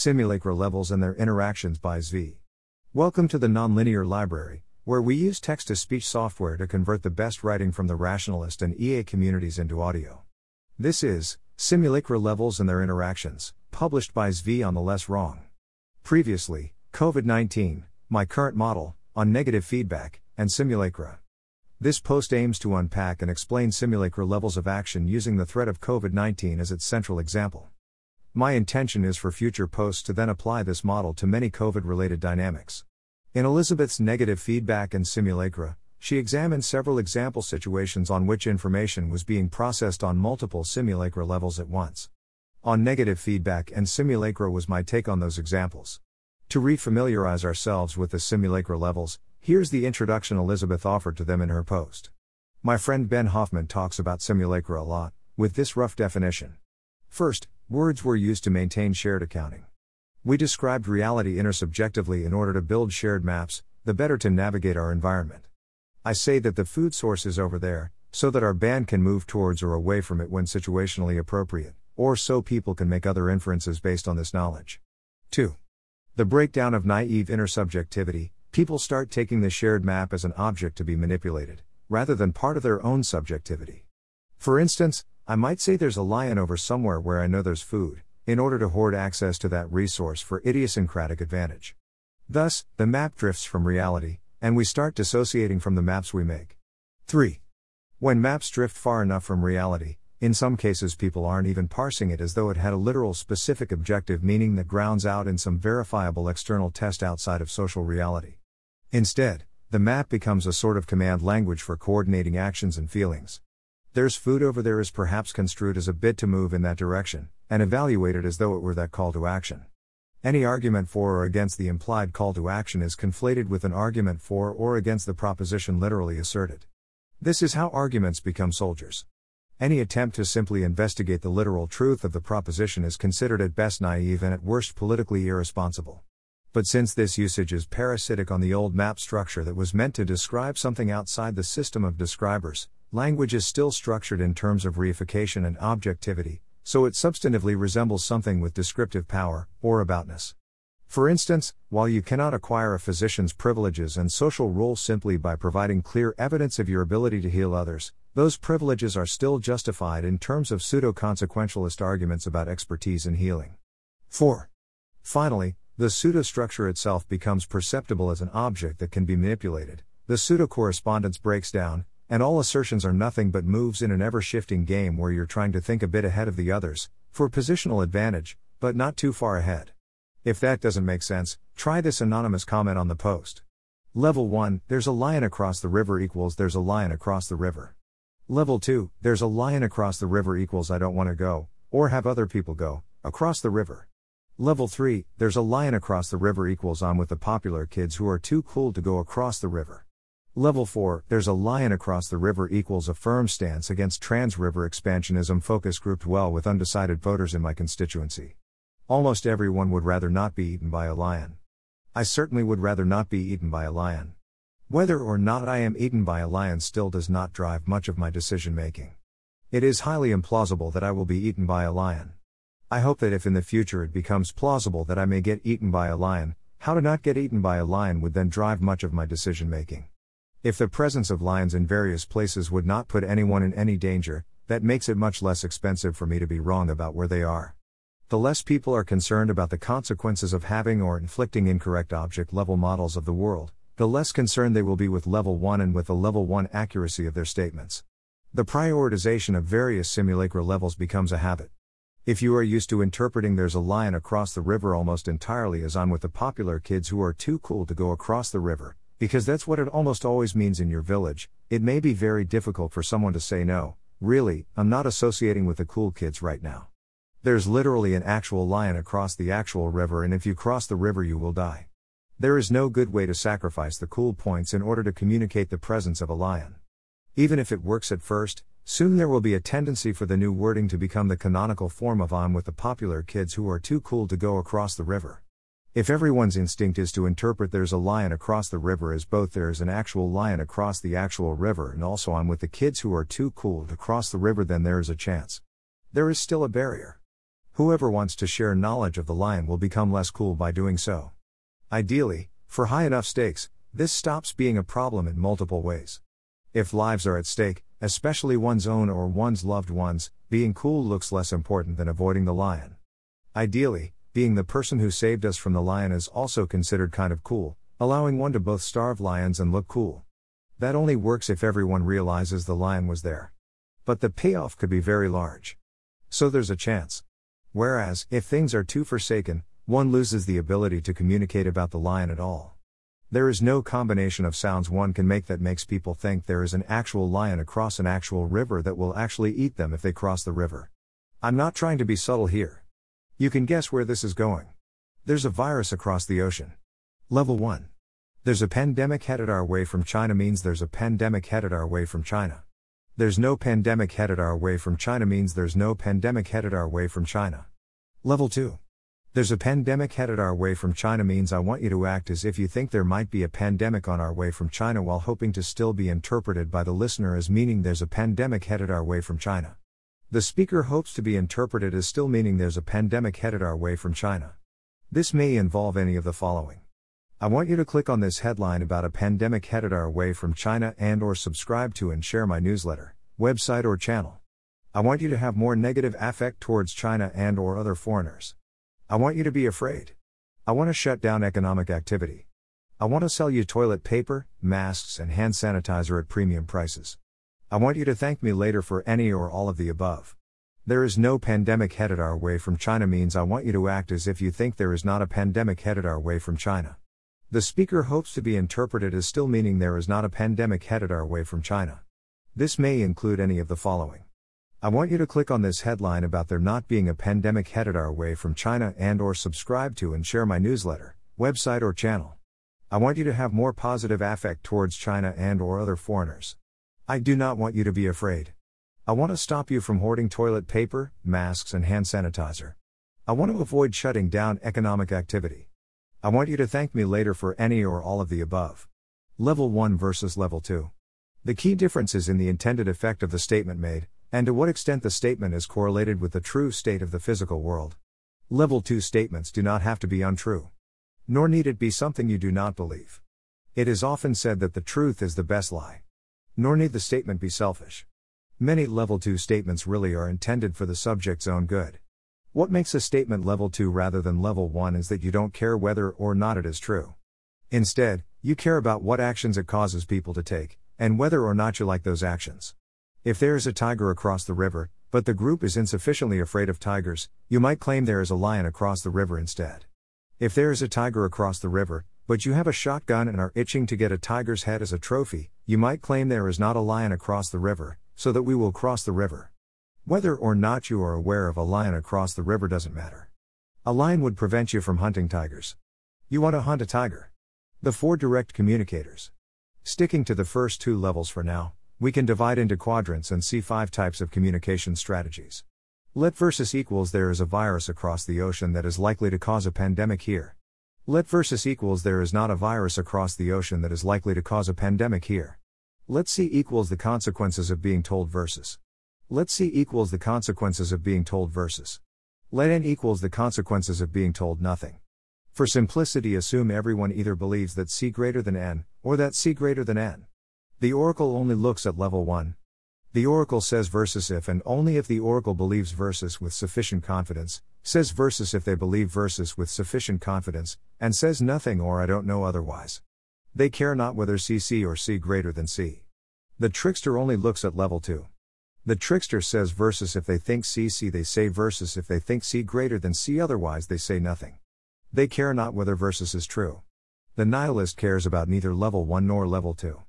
Simulacra Levels and Their Interactions by Zvi. Welcome to the Nonlinear Library, where we use text to speech software to convert the best writing from the rationalist and EA communities into audio. This is Simulacra Levels and Their Interactions, published by Zvi on the Less Wrong. Previously, COVID 19, my current model, on negative feedback, and simulacra. This post aims to unpack and explain simulacra levels of action using the threat of COVID 19 as its central example. My intention is for future posts to then apply this model to many COVID related dynamics. In Elizabeth's negative feedback and simulacra, she examined several example situations on which information was being processed on multiple simulacra levels at once. On negative feedback and simulacra was my take on those examples. To refamiliarize ourselves with the simulacra levels, here's the introduction Elizabeth offered to them in her post. My friend Ben Hoffman talks about simulacra a lot, with this rough definition. First, Words were used to maintain shared accounting. We described reality intersubjectively in order to build shared maps, the better to navigate our environment. I say that the food source is over there, so that our band can move towards or away from it when situationally appropriate, or so people can make other inferences based on this knowledge. 2. The breakdown of naive intersubjectivity, people start taking the shared map as an object to be manipulated, rather than part of their own subjectivity. For instance, I might say there's a lion over somewhere where I know there's food, in order to hoard access to that resource for idiosyncratic advantage. Thus, the map drifts from reality, and we start dissociating from the maps we make. 3. When maps drift far enough from reality, in some cases people aren't even parsing it as though it had a literal specific objective meaning that grounds out in some verifiable external test outside of social reality. Instead, the map becomes a sort of command language for coordinating actions and feelings. There's food over there is perhaps construed as a bid to move in that direction, and evaluated as though it were that call to action. Any argument for or against the implied call to action is conflated with an argument for or against the proposition literally asserted. This is how arguments become soldiers. Any attempt to simply investigate the literal truth of the proposition is considered at best naive and at worst politically irresponsible. But since this usage is parasitic on the old map structure that was meant to describe something outside the system of describers, Language is still structured in terms of reification and objectivity, so it substantively resembles something with descriptive power, or aboutness. For instance, while you cannot acquire a physician's privileges and social role simply by providing clear evidence of your ability to heal others, those privileges are still justified in terms of pseudo consequentialist arguments about expertise in healing. 4. Finally, the pseudo-structure itself becomes perceptible as an object that can be manipulated. The pseudo correspondence breaks down, and all assertions are nothing but moves in an ever shifting game where you're trying to think a bit ahead of the others, for positional advantage, but not too far ahead. If that doesn't make sense, try this anonymous comment on the post. Level 1 There's a lion across the river equals there's a lion across the river. Level 2 There's a lion across the river equals I don't want to go, or have other people go, across the river. Level 3 There's a lion across the river equals I'm with the popular kids who are too cool to go across the river. Level 4 There's a lion across the river equals a firm stance against trans river expansionism focus grouped well with undecided voters in my constituency. Almost everyone would rather not be eaten by a lion. I certainly would rather not be eaten by a lion. Whether or not I am eaten by a lion still does not drive much of my decision making. It is highly implausible that I will be eaten by a lion. I hope that if in the future it becomes plausible that I may get eaten by a lion, how to not get eaten by a lion would then drive much of my decision making. If the presence of lions in various places would not put anyone in any danger, that makes it much less expensive for me to be wrong about where they are. The less people are concerned about the consequences of having or inflicting incorrect object level models of the world, the less concerned they will be with level 1 and with the level 1 accuracy of their statements. The prioritization of various simulacra levels becomes a habit. If you are used to interpreting there's a lion across the river almost entirely as I'm with the popular kids who are too cool to go across the river, because that's what it almost always means in your village, it may be very difficult for someone to say no, really, I'm not associating with the cool kids right now. There's literally an actual lion across the actual river, and if you cross the river, you will die. There is no good way to sacrifice the cool points in order to communicate the presence of a lion. Even if it works at first, soon there will be a tendency for the new wording to become the canonical form of I'm with the popular kids who are too cool to go across the river. If everyone's instinct is to interpret there's a lion across the river as both there's an actual lion across the actual river and also I'm with the kids who are too cool to cross the river, then there is a chance. There is still a barrier. Whoever wants to share knowledge of the lion will become less cool by doing so. Ideally, for high enough stakes, this stops being a problem in multiple ways. If lives are at stake, especially one's own or one's loved ones, being cool looks less important than avoiding the lion. Ideally, being the person who saved us from the lion is also considered kind of cool, allowing one to both starve lions and look cool. That only works if everyone realizes the lion was there. But the payoff could be very large. So there's a chance. Whereas, if things are too forsaken, one loses the ability to communicate about the lion at all. There is no combination of sounds one can make that makes people think there is an actual lion across an actual river that will actually eat them if they cross the river. I'm not trying to be subtle here. You can guess where this is going. There's a virus across the ocean. Level 1. There's a pandemic headed our way from China means there's a pandemic headed our way from China. There's no pandemic headed our way from China means there's no pandemic headed our way from China. Level 2. There's a pandemic headed our way from China means I want you to act as if you think there might be a pandemic on our way from China while hoping to still be interpreted by the listener as meaning there's a pandemic headed our way from China. The speaker hopes to be interpreted as still meaning there's a pandemic headed our way from China. This may involve any of the following. I want you to click on this headline about a pandemic headed our way from China and or subscribe to and share my newsletter, website or channel. I want you to have more negative affect towards China and or other foreigners. I want you to be afraid. I want to shut down economic activity. I want to sell you toilet paper, masks and hand sanitizer at premium prices. I want you to thank me later for any or all of the above. There is no pandemic headed our way from China means I want you to act as if you think there is not a pandemic headed our way from China. The speaker hopes to be interpreted as still meaning there is not a pandemic headed our way from China. This may include any of the following. I want you to click on this headline about there not being a pandemic headed our way from China and or subscribe to and share my newsletter, website or channel. I want you to have more positive affect towards China and or other foreigners. I do not want you to be afraid. I want to stop you from hoarding toilet paper, masks and hand sanitizer. I want to avoid shutting down economic activity. I want you to thank me later for any or all of the above. Level 1 versus Level 2. The key difference is in the intended effect of the statement made, and to what extent the statement is correlated with the true state of the physical world. Level 2 statements do not have to be untrue. Nor need it be something you do not believe. It is often said that the truth is the best lie. Nor need the statement be selfish. Many level 2 statements really are intended for the subject's own good. What makes a statement level 2 rather than level 1 is that you don't care whether or not it is true. Instead, you care about what actions it causes people to take, and whether or not you like those actions. If there is a tiger across the river, but the group is insufficiently afraid of tigers, you might claim there is a lion across the river instead. If there is a tiger across the river, but you have a shotgun and are itching to get a tiger's head as a trophy, you might claim there is not a lion across the river, so that we will cross the river. Whether or not you are aware of a lion across the river doesn't matter. A lion would prevent you from hunting tigers. You want to hunt a tiger. The four direct communicators. Sticking to the first two levels for now, we can divide into quadrants and see five types of communication strategies. Let versus equals there is a virus across the ocean that is likely to cause a pandemic here. Let versus equals there is not a virus across the ocean that is likely to cause a pandemic here. Let C equals the consequences of being told versus. Let C equals the consequences of being told versus. Let N equals the consequences of being told nothing. For simplicity, assume everyone either believes that C greater than N, or that C greater than N. The oracle only looks at level 1. The oracle says versus if and only if the oracle believes versus with sufficient confidence, says versus if they believe versus with sufficient confidence, and says nothing or I don't know otherwise. They care not whether CC or C greater than C. The trickster only looks at level 2. The trickster says versus if they think C C they say versus if they think C greater than C otherwise they say nothing. They care not whether versus is true. The nihilist cares about neither level 1 nor level 2.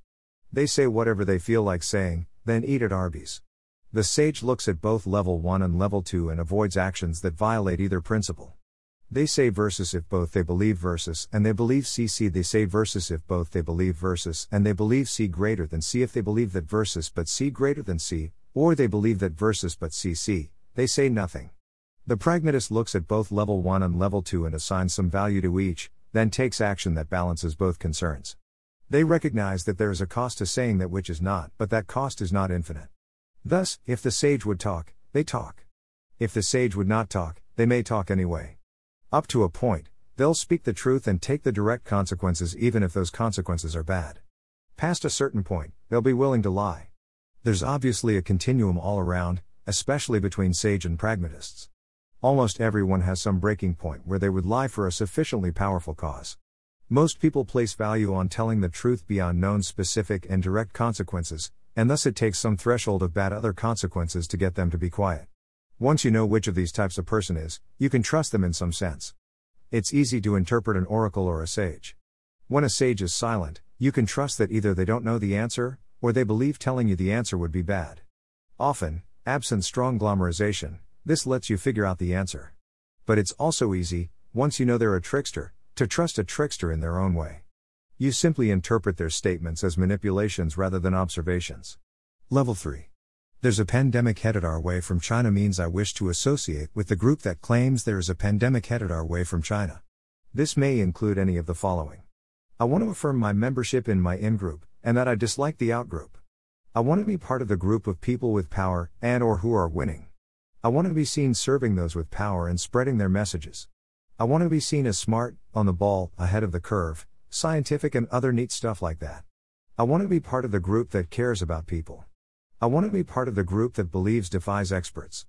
They say whatever they feel like saying, then eat at Arby's. The sage looks at both level 1 and level 2 and avoids actions that violate either principle. They say versus if both they believe versus and they believe CC they say versus if both they believe versus and they believe C greater than C if they believe that versus but C greater than C or they believe that versus but CC, they say nothing. The pragmatist looks at both level 1 and level 2 and assigns some value to each, then takes action that balances both concerns. They recognize that there is a cost to saying that which is not, but that cost is not infinite. Thus, if the sage would talk, they talk. If the sage would not talk, they may talk anyway. Up to a point, they'll speak the truth and take the direct consequences even if those consequences are bad. Past a certain point, they'll be willing to lie. There's obviously a continuum all around, especially between sage and pragmatists. Almost everyone has some breaking point where they would lie for a sufficiently powerful cause. Most people place value on telling the truth beyond known specific and direct consequences, and thus it takes some threshold of bad other consequences to get them to be quiet. Once you know which of these types a person is, you can trust them in some sense. It's easy to interpret an oracle or a sage. When a sage is silent, you can trust that either they don't know the answer, or they believe telling you the answer would be bad. Often, absent strong Glomarization, this lets you figure out the answer. But it's also easy, once you know they're a trickster, to trust a trickster in their own way. You simply interpret their statements as manipulations rather than observations. Level 3. There's a pandemic headed our way from China means I wish to associate with the group that claims there is a pandemic headed our way from China. This may include any of the following. I want to affirm my membership in my in group, and that I dislike the out group. I want to be part of the group of people with power and or who are winning. I want to be seen serving those with power and spreading their messages. I want to be seen as smart, on the ball, ahead of the curve, scientific, and other neat stuff like that. I want to be part of the group that cares about people. I want to be part of the group that believes defies experts.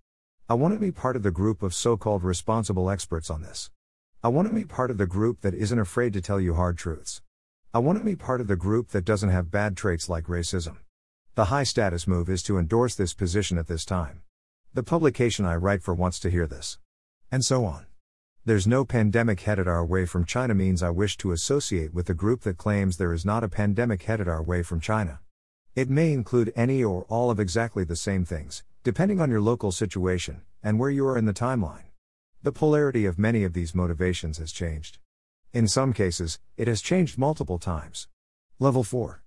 I want to be part of the group of so called responsible experts on this. I want to be part of the group that isn't afraid to tell you hard truths. I want to be part of the group that doesn't have bad traits like racism. The high status move is to endorse this position at this time. The publication I write for wants to hear this. And so on. There's no pandemic headed our way from China means I wish to associate with the group that claims there is not a pandemic headed our way from China. It may include any or all of exactly the same things, depending on your local situation and where you are in the timeline. The polarity of many of these motivations has changed. In some cases, it has changed multiple times. Level 4.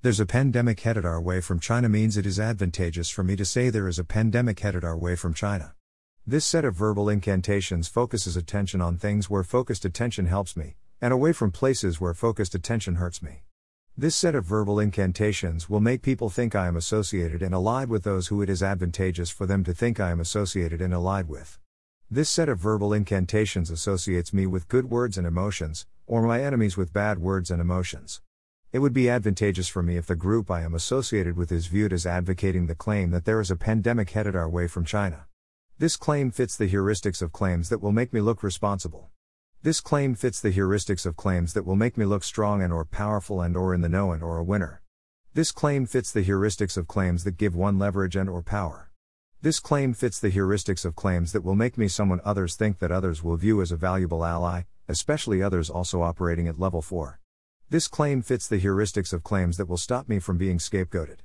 There's a pandemic headed our way from China means it is advantageous for me to say there is a pandemic headed our way from China. This set of verbal incantations focuses attention on things where focused attention helps me, and away from places where focused attention hurts me. This set of verbal incantations will make people think I am associated and allied with those who it is advantageous for them to think I am associated and allied with. This set of verbal incantations associates me with good words and emotions, or my enemies with bad words and emotions. It would be advantageous for me if the group I am associated with is viewed as advocating the claim that there is a pandemic headed our way from China. This claim fits the heuristics of claims that will make me look responsible. This claim fits the heuristics of claims that will make me look strong and or powerful and or in the know and or a winner. This claim fits the heuristics of claims that give one leverage and or power. This claim fits the heuristics of claims that will make me someone others think that others will view as a valuable ally, especially others also operating at level 4. This claim fits the heuristics of claims that will stop me from being scapegoated.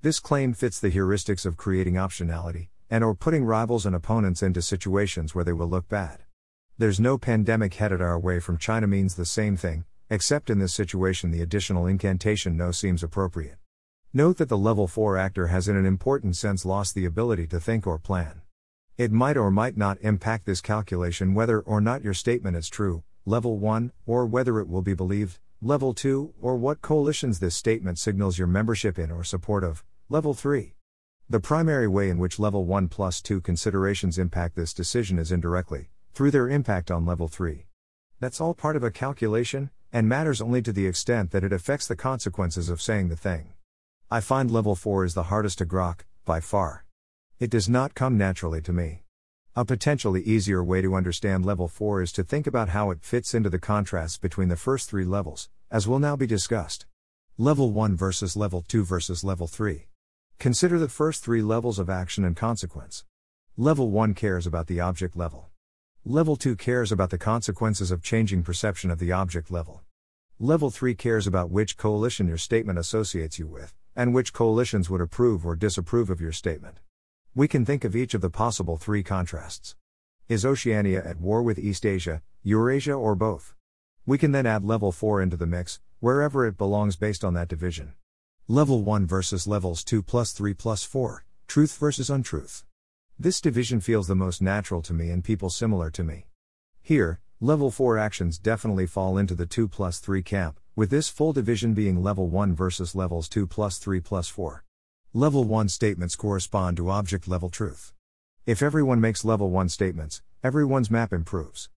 This claim fits the heuristics of creating optionality, and or putting rivals and opponents into situations where they will look bad. There's no pandemic headed our way from China means the same thing, except in this situation the additional incantation no seems appropriate. Note that the level 4 actor has in an important sense lost the ability to think or plan. It might or might not impact this calculation whether or not your statement is true, level 1, or whether it will be believed, Level 2, or what coalitions this statement signals your membership in or support of. Level 3. The primary way in which Level 1 plus 2 considerations impact this decision is indirectly, through their impact on Level 3. That's all part of a calculation, and matters only to the extent that it affects the consequences of saying the thing. I find Level 4 is the hardest to grok, by far. It does not come naturally to me. A potentially easier way to understand level 4 is to think about how it fits into the contrasts between the first three levels, as will now be discussed. Level 1 versus Level 2 versus Level 3. Consider the first three levels of action and consequence. Level 1 cares about the object level. Level 2 cares about the consequences of changing perception of the object level. Level 3 cares about which coalition your statement associates you with, and which coalitions would approve or disapprove of your statement. We can think of each of the possible three contrasts. Is Oceania at war with East Asia, Eurasia, or both? We can then add level 4 into the mix, wherever it belongs based on that division. Level 1 versus levels 2 plus 3 plus 4, truth versus untruth. This division feels the most natural to me and people similar to me. Here, level 4 actions definitely fall into the 2 plus 3 camp, with this full division being level 1 versus levels 2 plus 3 plus 4. Level 1 statements correspond to object level truth. If everyone makes level 1 statements, everyone's map improves.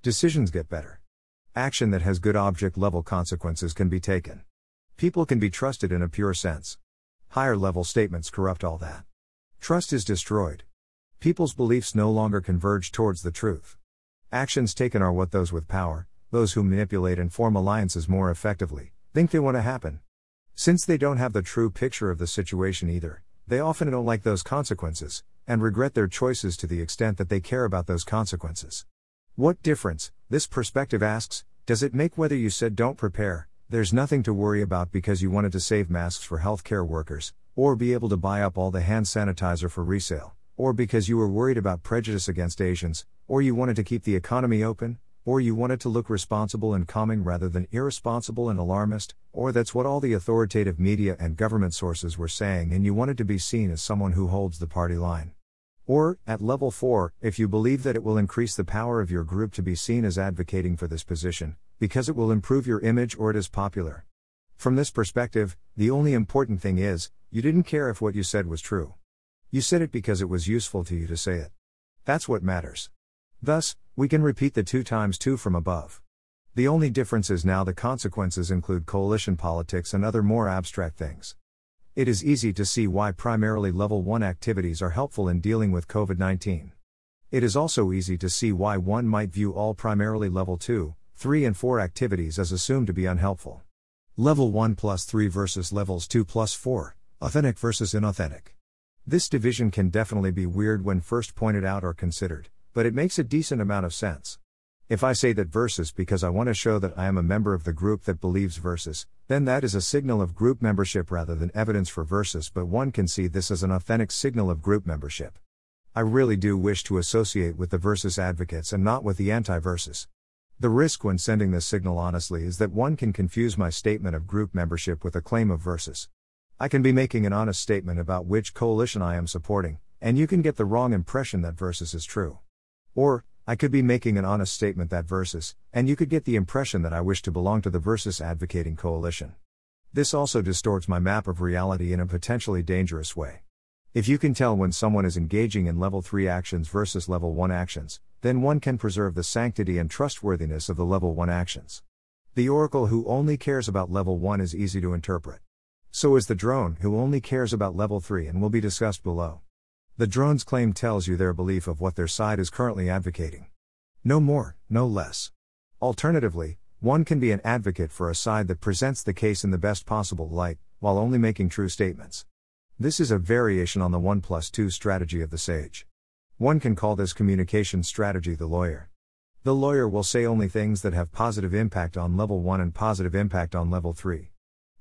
Decisions get better. Action that has good object level consequences can be taken. People can be trusted in a pure sense. Higher level statements corrupt all that. Trust is destroyed. People's beliefs no longer converge towards the truth. Actions taken are what those with power, those who manipulate and form alliances more effectively, think they want to happen. Since they don't have the true picture of the situation either, they often don't like those consequences, and regret their choices to the extent that they care about those consequences. What difference, this perspective asks, does it make whether you said don't prepare, there's nothing to worry about because you wanted to save masks for healthcare workers, or be able to buy up all the hand sanitizer for resale, or because you were worried about prejudice against Asians, or you wanted to keep the economy open, or you wanted to look responsible and calming rather than irresponsible and alarmist, or that's what all the authoritative media and government sources were saying and you wanted to be seen as someone who holds the party line. Or, at level 4, if you believe that it will increase the power of your group to be seen as advocating for this position, because it will improve your image or it is popular. From this perspective, the only important thing is, you didn't care if what you said was true. You said it because it was useful to you to say it. That's what matters. Thus, we can repeat the 2 times 2 from above. The only difference is now the consequences include coalition politics and other more abstract things. It is easy to see why primarily level 1 activities are helpful in dealing with COVID 19. It is also easy to see why one might view all primarily level 2, 3, and 4 activities as assumed to be unhelpful. Level 1 plus 3 versus levels 2 plus 4, authentic versus inauthentic. This division can definitely be weird when first pointed out or considered, but it makes a decent amount of sense. If I say that versus because I want to show that I am a member of the group that believes versus, then that is a signal of group membership rather than evidence for versus, but one can see this as an authentic signal of group membership. I really do wish to associate with the versus advocates and not with the anti versus. The risk when sending this signal honestly is that one can confuse my statement of group membership with a claim of versus. I can be making an honest statement about which coalition I am supporting, and you can get the wrong impression that versus is true. Or, I could be making an honest statement that versus, and you could get the impression that I wish to belong to the versus advocating coalition. This also distorts my map of reality in a potentially dangerous way. If you can tell when someone is engaging in level 3 actions versus level 1 actions, then one can preserve the sanctity and trustworthiness of the level 1 actions. The oracle who only cares about level 1 is easy to interpret. So is the drone who only cares about level 3 and will be discussed below. The drone's claim tells you their belief of what their side is currently advocating. No more, no less. Alternatively, one can be an advocate for a side that presents the case in the best possible light, while only making true statements. This is a variation on the 1 plus 2 strategy of the sage. One can call this communication strategy the lawyer. The lawyer will say only things that have positive impact on level 1 and positive impact on level 3.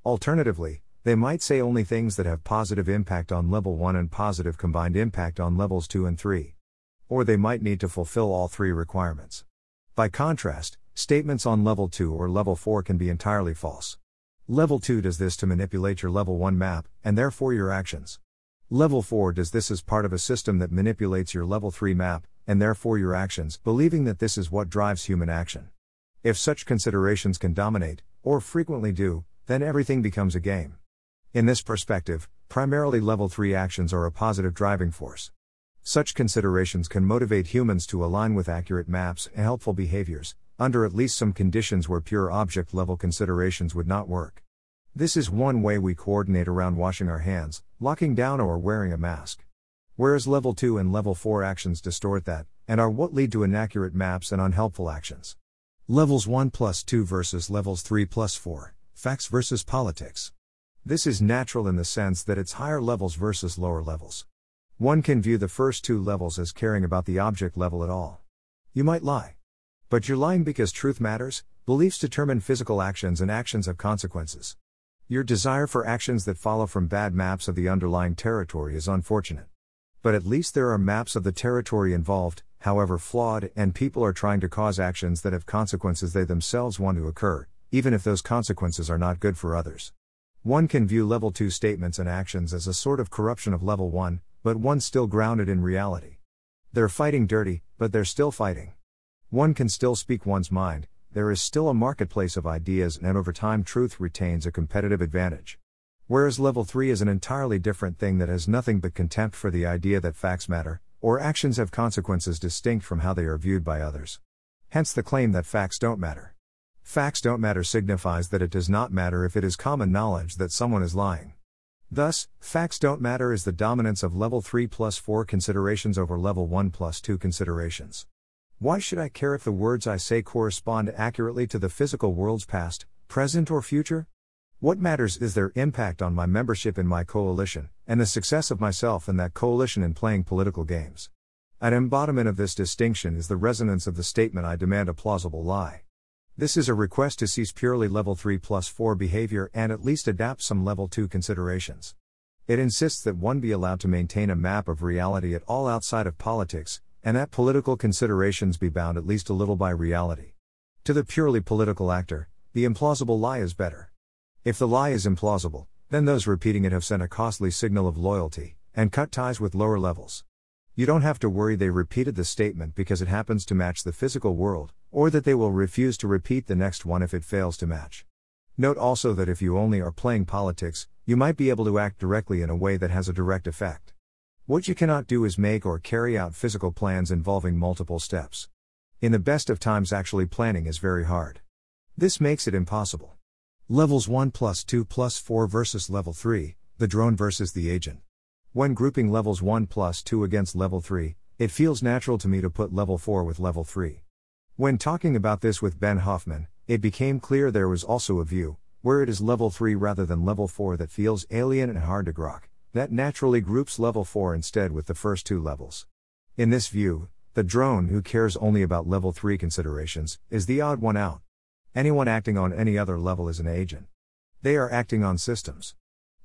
Alternatively, they might say only things that have positive impact on level 1 and positive combined impact on levels 2 and 3. Or they might need to fulfill all three requirements. By contrast, statements on level 2 or level 4 can be entirely false. Level 2 does this to manipulate your level 1 map, and therefore your actions. Level 4 does this as part of a system that manipulates your level 3 map, and therefore your actions, believing that this is what drives human action. If such considerations can dominate, or frequently do, then everything becomes a game. In this perspective, primarily level 3 actions are a positive driving force. Such considerations can motivate humans to align with accurate maps and helpful behaviors, under at least some conditions where pure object level considerations would not work. This is one way we coordinate around washing our hands, locking down, or wearing a mask. Whereas level 2 and level 4 actions distort that, and are what lead to inaccurate maps and unhelpful actions. Levels 1 plus 2 versus levels 3 plus 4, facts versus politics. This is natural in the sense that it's higher levels versus lower levels. One can view the first two levels as caring about the object level at all. You might lie. But you're lying because truth matters, beliefs determine physical actions and actions have consequences. Your desire for actions that follow from bad maps of the underlying territory is unfortunate. But at least there are maps of the territory involved, however flawed, and people are trying to cause actions that have consequences they themselves want to occur, even if those consequences are not good for others. One can view level 2 statements and actions as a sort of corruption of level 1, but one still grounded in reality. They're fighting dirty, but they're still fighting. One can still speak one's mind, there is still a marketplace of ideas, and over time, truth retains a competitive advantage. Whereas level 3 is an entirely different thing that has nothing but contempt for the idea that facts matter, or actions have consequences distinct from how they are viewed by others. Hence the claim that facts don't matter. Facts don't matter signifies that it does not matter if it is common knowledge that someone is lying. Thus, facts don't matter is the dominance of level 3 plus 4 considerations over level 1 plus 2 considerations. Why should I care if the words I say correspond accurately to the physical world's past, present, or future? What matters is their impact on my membership in my coalition, and the success of myself and that coalition in playing political games. An embodiment of this distinction is the resonance of the statement I demand a plausible lie. This is a request to cease purely level 3 plus 4 behavior and at least adapt some level 2 considerations. It insists that one be allowed to maintain a map of reality at all outside of politics, and that political considerations be bound at least a little by reality. To the purely political actor, the implausible lie is better. If the lie is implausible, then those repeating it have sent a costly signal of loyalty, and cut ties with lower levels. You don't have to worry they repeated the statement because it happens to match the physical world, or that they will refuse to repeat the next one if it fails to match. Note also that if you only are playing politics, you might be able to act directly in a way that has a direct effect. What you cannot do is make or carry out physical plans involving multiple steps. In the best of times, actually planning is very hard. This makes it impossible. Levels 1 plus 2 plus 4 versus level 3, the drone versus the agent. When grouping levels 1 plus 2 against level 3, it feels natural to me to put level 4 with level 3. When talking about this with Ben Hoffman, it became clear there was also a view, where it is level 3 rather than level 4 that feels alien and hard to grok that naturally groups level 4 instead with the first two levels. In this view, the drone who cares only about level 3 considerations is the odd one out. Anyone acting on any other level is an agent. They are acting on systems.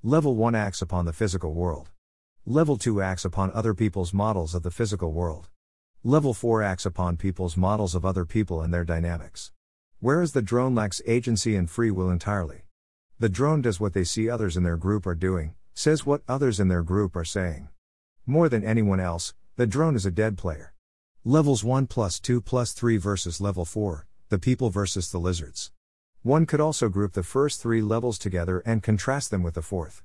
Level 1 acts upon the physical world. Level 2 acts upon other people's models of the physical world. Level 4 acts upon people's models of other people and their dynamics. Whereas the drone lacks agency and free will entirely. The drone does what they see others in their group are doing, says what others in their group are saying. More than anyone else, the drone is a dead player. Levels 1 plus 2 plus 3 versus level 4, the people versus the lizards. One could also group the first three levels together and contrast them with the fourth.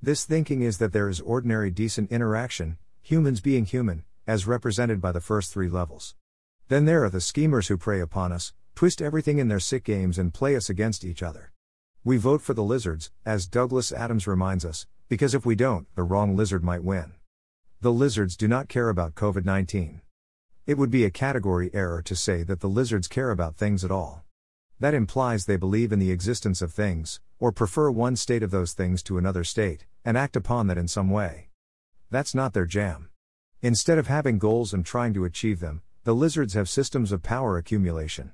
This thinking is that there is ordinary decent interaction, humans being human, as represented by the first three levels. Then there are the schemers who prey upon us, twist everything in their sick games and play us against each other. We vote for the lizards, as Douglas Adams reminds us, because if we don't, the wrong lizard might win. The lizards do not care about COVID 19. It would be a category error to say that the lizards care about things at all. That implies they believe in the existence of things, or prefer one state of those things to another state, and act upon that in some way. That's not their jam. Instead of having goals and trying to achieve them, the lizards have systems of power accumulation.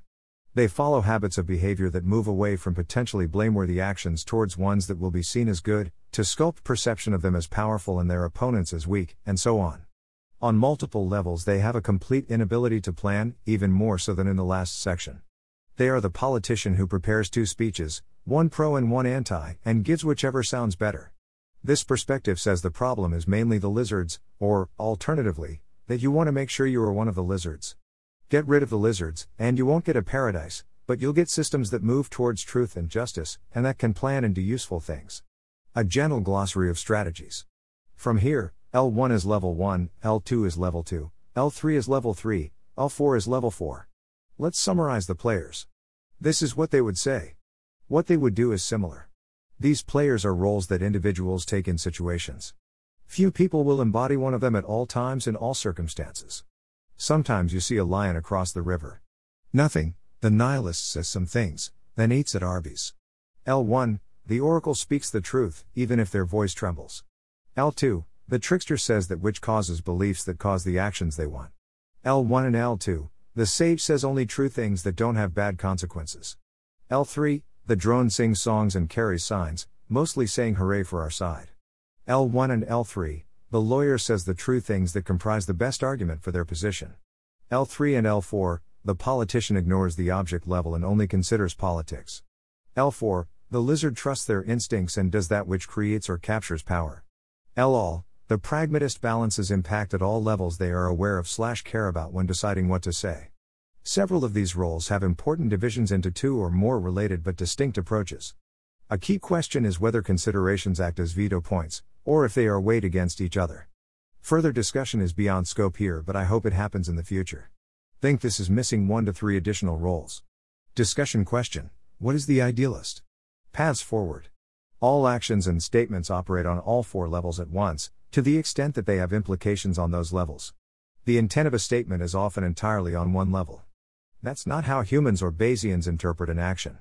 They follow habits of behavior that move away from potentially blameworthy actions towards ones that will be seen as good, to sculpt perception of them as powerful and their opponents as weak, and so on. On multiple levels, they have a complete inability to plan, even more so than in the last section. They are the politician who prepares two speeches, one pro and one anti, and gives whichever sounds better. This perspective says the problem is mainly the lizards, or, alternatively, that you want to make sure you are one of the lizards. Get rid of the lizards, and you won't get a paradise, but you'll get systems that move towards truth and justice, and that can plan and do useful things. A gentle glossary of strategies. From here, L1 is level 1, L2 is level 2, L3 is level 3, L4 is level 4. Let's summarize the players. This is what they would say. What they would do is similar. These players are roles that individuals take in situations. Few people will embody one of them at all times in all circumstances. Sometimes you see a lion across the river. Nothing, the nihilist says some things, then eats at Arby's. L1, the oracle speaks the truth, even if their voice trembles. L2, the trickster says that which causes beliefs that cause the actions they want. L1 and L2, the sage says only true things that don't have bad consequences. L3, the drone sings songs and carries signs, mostly saying hooray for our side. L1 and L3, the lawyer says the true things that comprise the best argument for their position. L3 and L4, the politician ignores the object level and only considers politics. L4, the lizard trusts their instincts and does that which creates or captures power. L all, the pragmatist balances impact at all levels they are aware of slash care about when deciding what to say. Several of these roles have important divisions into two or more related but distinct approaches. A key question is whether considerations act as veto points, or if they are weighed against each other. Further discussion is beyond scope here, but I hope it happens in the future. Think this is missing one to three additional roles. Discussion question What is the idealist? Paths forward. All actions and statements operate on all four levels at once, to the extent that they have implications on those levels. The intent of a statement is often entirely on one level. That's not how humans or Bayesians interpret an action.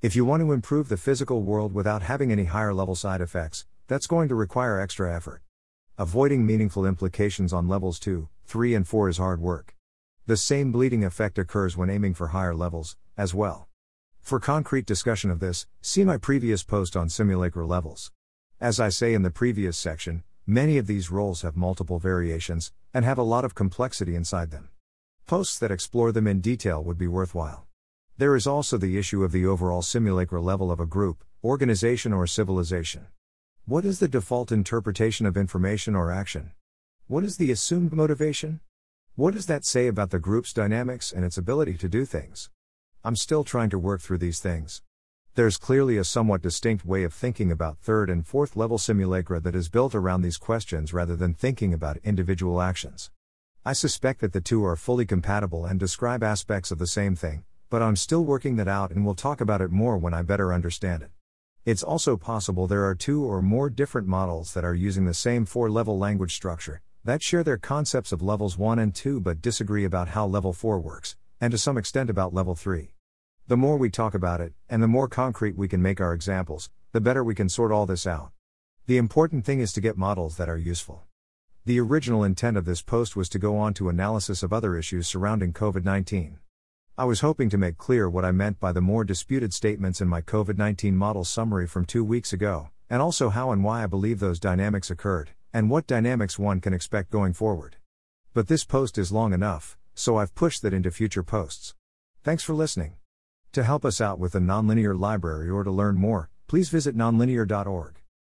If you want to improve the physical world without having any higher level side effects, that's going to require extra effort. Avoiding meaningful implications on levels 2, 3, and 4 is hard work. The same bleeding effect occurs when aiming for higher levels, as well. For concrete discussion of this, see my previous post on simulacra levels. As I say in the previous section, many of these roles have multiple variations, and have a lot of complexity inside them. Posts that explore them in detail would be worthwhile. There is also the issue of the overall simulacra level of a group, organization, or civilization. What is the default interpretation of information or action? What is the assumed motivation? What does that say about the group's dynamics and its ability to do things? I'm still trying to work through these things. There's clearly a somewhat distinct way of thinking about third and fourth level simulacra that is built around these questions rather than thinking about individual actions. I suspect that the two are fully compatible and describe aspects of the same thing, but I'm still working that out and we'll talk about it more when I better understand it. It's also possible there are two or more different models that are using the same four level language structure, that share their concepts of levels 1 and 2 but disagree about how level 4 works, and to some extent about level 3. The more we talk about it, and the more concrete we can make our examples, the better we can sort all this out. The important thing is to get models that are useful. The original intent of this post was to go on to analysis of other issues surrounding COVID 19. I was hoping to make clear what I meant by the more disputed statements in my COVID 19 model summary from two weeks ago, and also how and why I believe those dynamics occurred, and what dynamics one can expect going forward. But this post is long enough, so I've pushed that into future posts. Thanks for listening. To help us out with the Nonlinear Library or to learn more, please visit nonlinear.org.